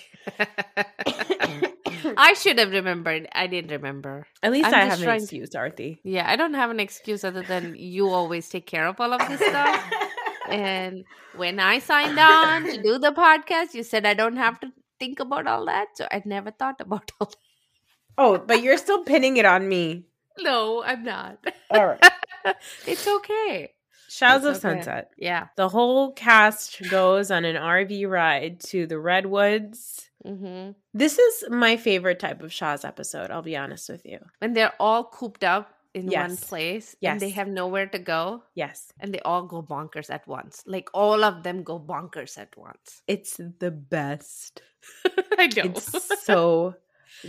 I should have remembered. I didn't remember. At least I'm I have an excuse, Arthi. Yeah, I don't have an excuse other than you always take care of all of this stuff. And when I signed on to do the podcast, you said I don't have to think about all that. So I never thought about all that. oh, but you're still pinning it on me. No, I'm not. All right. it's okay. Shadows It's of okay. Sunset. Yeah. The whole cast goes on an RV ride to the Redwoods. hmm This is my favorite type of Shahs episode, I'll be honest with you. When they're all cooped up in one place Yes. and they have nowhere to go Yes. and they all go bonkers at once. Like all of them go bonkers at once. It's the best. I know. It's so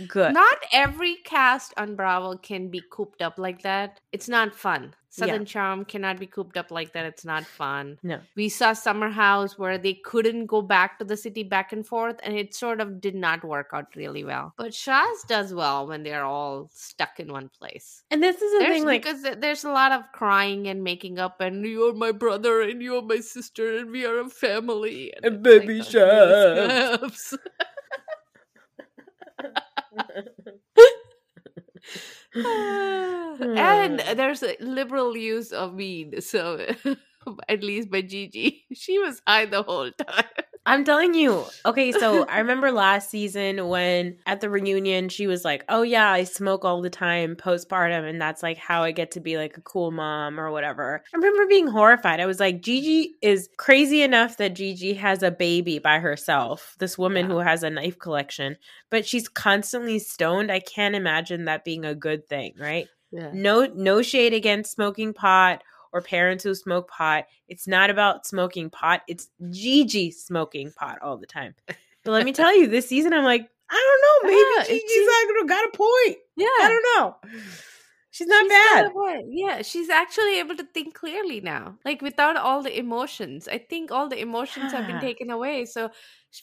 good. Not every cast on Bravo can be cooped up like that. It's not fun. Yeah. Southern Charm cannot be cooped up like that. It's not fun. No. We saw Summer House where they couldn't go back to the city back and forth, and it sort of did not work out really well. But Shahs does well when they're all stuck in one place. And this is the There's, thing, like, because there's a lot of crying and making up, and you're my brother, and you're my sister, and we are a family. And it's baby like, Shahs. And there's a liberal use of weed, so at least by Gigi, she was high the whole time. I'm telling you. Okay, so I remember last season when at the reunion she was like, "Oh yeah, I smoke all the time postpartum and that's like how I get to be like a cool mom or whatever." I remember being horrified. I was like, "Gigi is crazy enough that Gigi has a baby by herself. This woman Yeah. who has a knife collection, but she's constantly stoned. I can't imagine that being a good thing, right?" Yeah. no no shade against smoking pot or parents who smoke pot. It's not about smoking pot. It's Gigi smoking pot all the time. But let me tell you, this season I'm like, I don't know, maybe Yeah, Gigi's not got a point. Yeah. I don't know. She's not She's bad. Yeah, she's actually able to think clearly now. Like without all the emotions. I think all the emotions have been taken away. So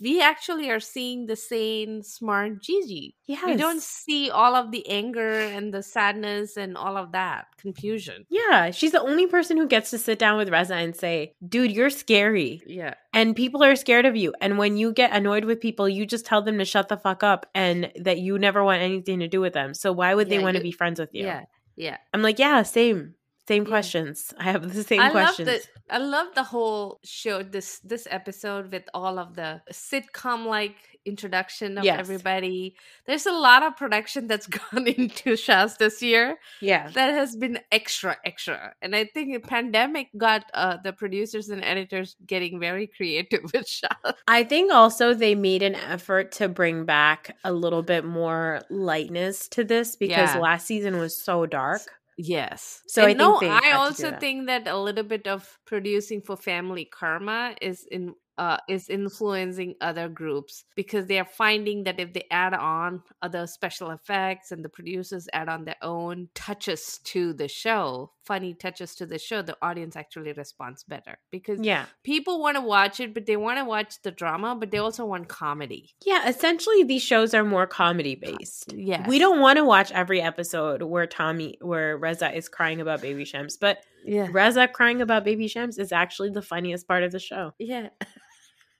we actually are seeing the sane, smart Gigi. Yes. We don't see all of the anger and the sadness and all of that confusion. Yeah, she's the only person who gets to sit down with Reza and say, "Dude, you're scary." Yeah. And people are scared of you. And when you get annoyed with people, you just tell them to shut the fuck up and that you never want anything to do with them. So why would they Yeah, want to be friends with you? Yeah. Yeah. I'm like, yeah, same. Same Yeah. questions. I have the same I questions. love the I love the whole show this this episode with all of the sitcom like introduction of Yes. everybody. There's a lot of production that's gone into Shahs this year yeah. that has been extra extra. And I think the pandemic got uh, the producers and editors getting very creative with Shahs. I think also they made an effort to bring back a little bit more lightness to this because Yeah. last season was so dark. Yes. So I And think no, I also think that a little bit of producing for family karma is in uh is influencing other groups because they are finding that if they add on other special effects and the producers add on their own touches to the show, funny touches to the show, the audience actually responds better because Yeah. people want to watch it, but they want to watch the drama, but they also want comedy. Yeah. Essentially, these shows are more comedy based. Yeah. We don't want to watch every episode where Tommy, where Reza is crying about baby Shams, but Yeah. Reza crying about baby Shams is actually the funniest part of the show. Yeah.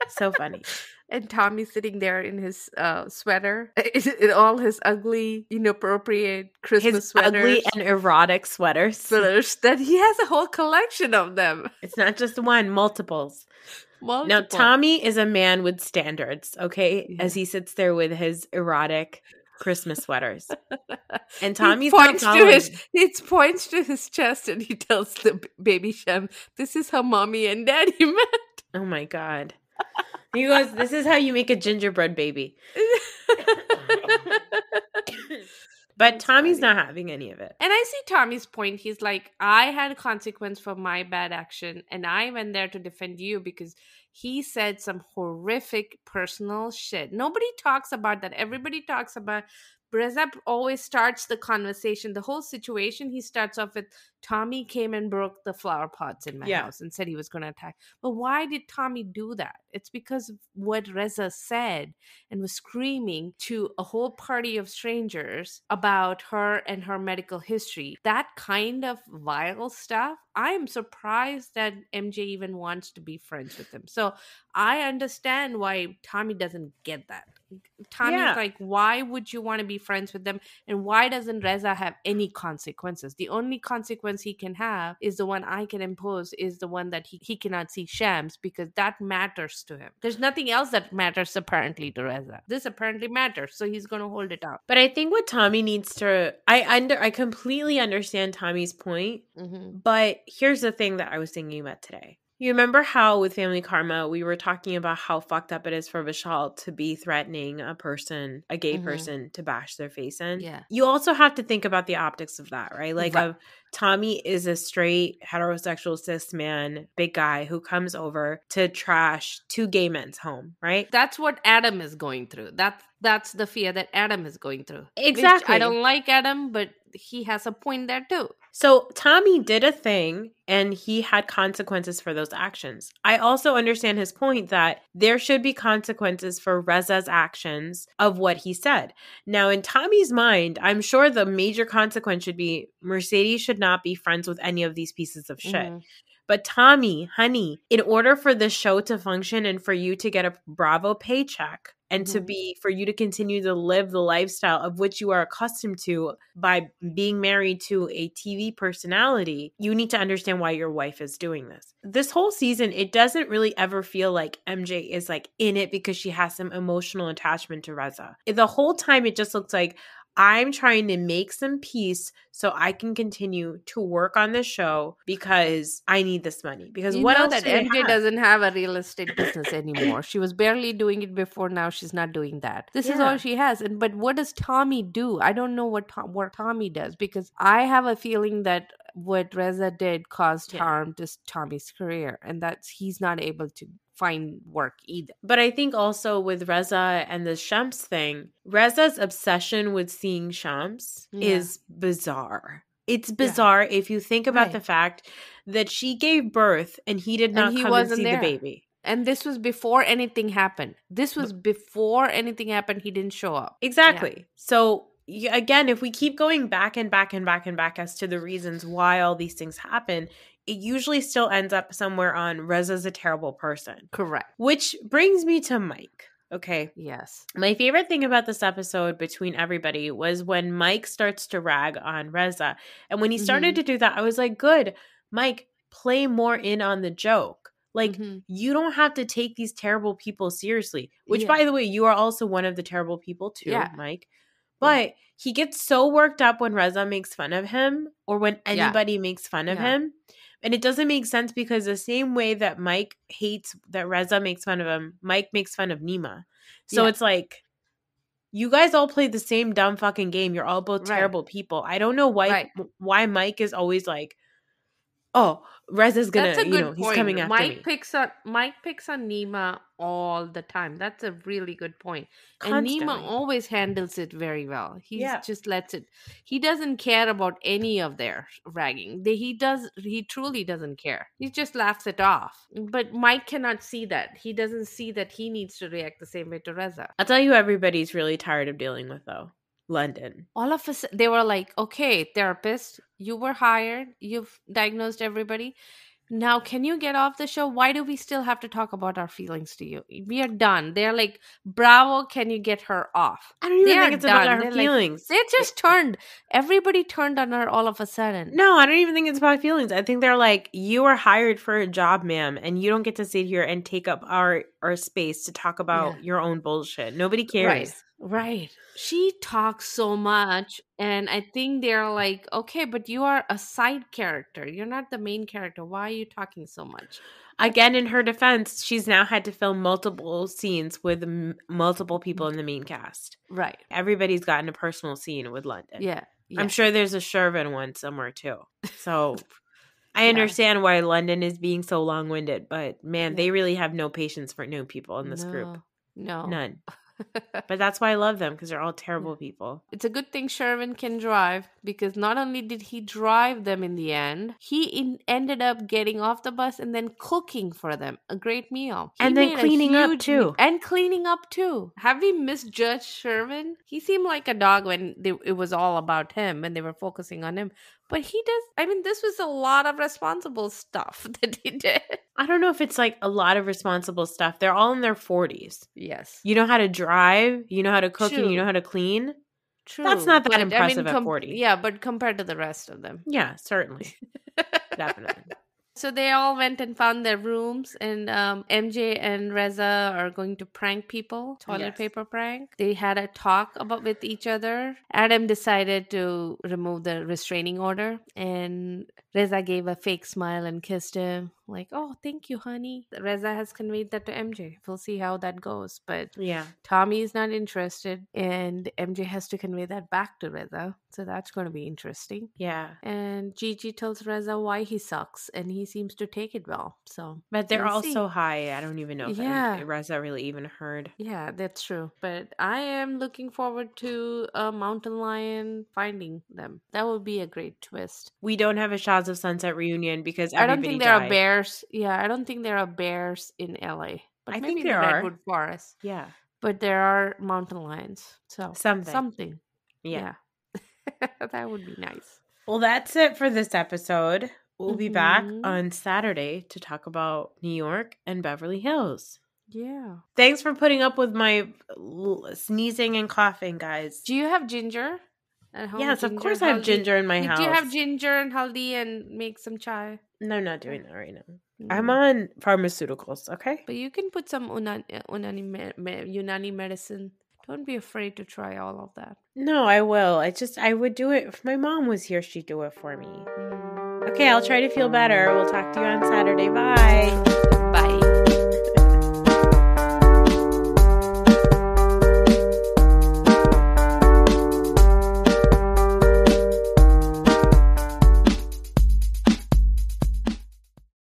So funny. and Tommy sitting there in his uh, sweater, in all his ugly, inappropriate Christmas His sweaters, ugly and erotic sweaters. sweaters. That he has a whole collection of them. It's not just one, multiples. Now, Tommy is a man with standards, okay? Yeah. As he sits there with his erotic Christmas sweaters. And He Tommy's not points to his he points to his chest and he tells the baby Shem, "This is how mommy and daddy met." Oh my God. He goes, This is how you make a gingerbread baby. But That's Tommy's funny. not having any of it. And I see Tommy's point. He's like, I had a consequence for my bad action, and I went there to defend you because he said some horrific personal shit. Nobody talks about that. Everybody talks about. Reza always starts the conversation, the whole situation. He starts off with Tommy came and broke the flower pots in my Yeah. house and said he was going to attack. But why did Tommy do that? It's because of what Reza said and was screaming to a whole party of strangers about her and her medical history. That kind of vile stuff, I am surprised that MJ even wants to be friends with him. So I understand why Tommy doesn't get that. Tommy's Yeah. like, why would you want to be friends with them? And why doesn't Reza have any consequences? The only consequence he can have is the one I can impose, is the one that he, he cannot see Shams because that matters to him. There's nothing else that matters apparently to Reza. This apparently matters, so he's going to hold it out. But I think what Tommy needs to I under I completely understand Tommy's point, Mm-hmm. but here's the thing that I was thinking about today. You remember how with Family Karma we were talking about how fucked up it is for Vishal to be threatening a person, a gay Mhm. person, to bash their face in? Yeah. You also have to think about the optics of that, right? Like Right. of Tommy is a straight heterosexual cis man, big guy who comes over to trash two gay men's home, right? That's what Adam is going through. That's that's the fear that Adam is going through. Which Exactly. I don't like Adam, but he has a point there too. So Tommy did a thing and he had consequences for those actions. I also understand his point that there should be consequences for Reza's actions of what he said. Now, in Tommy's mind, I'm sure the major consequence should be Mercedes should not be friends with any of these pieces of shit. Mhm. But Tommy, honey, in order for the show to function and for you to get a Bravo paycheck and to Mhm. be for you to continue to live the lifestyle of which you are accustomed to by being married to a TV personality, you need to understand why your wife is doing this. This whole season, it doesn't really ever feel like MJ is like in it because she has some emotional attachment to Reza. The whole time it just looks like I'm trying to make some peace so I can continue to work on the show because I need this money. Because You what know else that do MJ have? doesn't have a real estate business anymore. She was barely doing it before. Now she's not doing that. This is all she has. And but what does Tommy do? I don't know what Tom, what Tommy does because I have a feeling that what Reza did caused Yeah. harm to Tommy's career, and that's he's not able to find work either. But I think also with Reza and the Shams thing, Reza's obsession with seeing Shams Yeah. is bizarre. It's bizarre if you think about Right. the fact that she gave birth and he did not And he come and wasn't see there. the baby. And this was before anything happened. This was before anything happened. He didn't show up. Exactly. So again, if we keep going back and back and back and back as to the reasons why all these things happen, it usually still ends up somewhere on Reza's a terrible person. Correct. Which brings me to Mike. Okay. Yes. My favorite thing about this episode between everybody was when Mike starts to rag on Reza. And when he started Mhm. to do that, I was like, good, Mike, play more in on the joke. Like, Mhm. you don't have to take these terrible people seriously, which, Yeah. by the way, you are also one of the terrible people too, Yeah. Mike. But he gets so worked up when Reza makes fun of him or when Yeah. anybody makes fun of Yeah. him. And it doesn't make sense because the same way that Mike hates that Reza makes fun of him, Mike makes fun of Nima. So Yeah. it's like you guys all play the same dumb fucking game. You're all both Right. terrible people. I don't know why Right. why Mike is always like, oh, Reza's gonna, That's a you good know, he's coming after Mike me. picks on Mike picks on Nima all the time. That's a really good point. And Nima always handles it very well. He Yeah. just lets it. He doesn't care about any of their ragging. He does. He truly doesn't care. He just laughs it off. But Mike cannot see that. He doesn't see that he needs to react the same way to Reza. I'll tell you, everybody's really tired of dealing with though. London. All of us, they were like, "Okay, therapist, you were hired. You've diagnosed everybody." Now, can you get off the show? Why do we still have to talk about our feelings to you? We are done. They're like, Bravo, can you get her off? I don't even They think it's about done. our They're like- feelings. They just turned. Everybody turned on her all of a sudden. No, I don't even think it's about feelings. I think they're like, you are hired for a job, ma'am, and you don't get to sit here and take up our our space to talk about Yeah. your own bullshit. Nobody cares. Right. Right. She talks so much. And I think they're like, okay, but you are a side character. You're not the main character. Why are you talking so much? Again, in her defense, she's now had to film multiple scenes with m- multiple people in the main cast. right. Everybody's gotten a personal scene with London. Yeah. yeah. I'm sure there's a Shervin one somewhere too. So I Yeah. understand why London is being so long winded, but man, Yeah. they really have no patience for new people in this group. No. None. But that's why I love them because they're all terrible mm. people. It's a good thing Shervin can drive because not only did he drive them in the end, he in- ended up getting off the bus and then cooking for them a great meal. He And then cleaning up, too. And cleaning up too. Have we misjudged Shervin? He seemed like a dog when they, it was all about him and they were focusing on him. But he does, I mean, this was a lot of responsible stuff that he did. I don't know if it's like a lot of responsible stuff. They're all in their 40s. Yes. You know how to drive, you know how to cook, and you know how to clean. True. That's not that but, impressive at 40. Yeah, but compared to the rest of them. Yeah, certainly. Definitely. So they all went and found their rooms, and um, MJ and Reza are going to prank people, toilet Yes. paper prank. They had a talk about with each other. Adam decided to remove the restraining order, and Reza gave a fake smile and kissed him, like, "Oh, thank you, honey." Reza has conveyed that to MJ. We'll see how that goes, but Yeah. Tommy is not interested, and MJ has to convey that back to Reza. So that's going to be interesting. Yeah. And Gigi tells Reza why he sucks, and he seems to take it well. So, But they're We'll all see. so high. I don't even know if Yeah. Reza really even heard. yeah, that's true. But I am looking forward to a mountain lion finding them. That would be a great twist. We don't have a Shahs of Sunset reunion because I don't think there are died. Bears. Yeah, I don't think there are bears in LA. But I maybe think in the are. Redwood Forest. Yeah. But there are mountain lions. So Something. Something. Yeah. Yeah. that would be nice. Well, that's it for this episode. We'll be back Mhm. on Saturday to talk about New York and Beverly Hills. Yeah. Thanks for putting up with my sneezing and coughing, guys. Do you have ginger at home? Yes, of course I have ginger in my house. Do you have ginger and haldi and make some chai? no, I'm not doing that right now. I'm Mm. on pharmaceuticals, okay? But you can put some unani, unani me, Unani medicine. Don't be afraid to try all of that. No, I will. I just, I would do it. If my mom was here, she'd do it for me. Okay, I'll try to feel better. We'll talk to you on Saturday. Bye.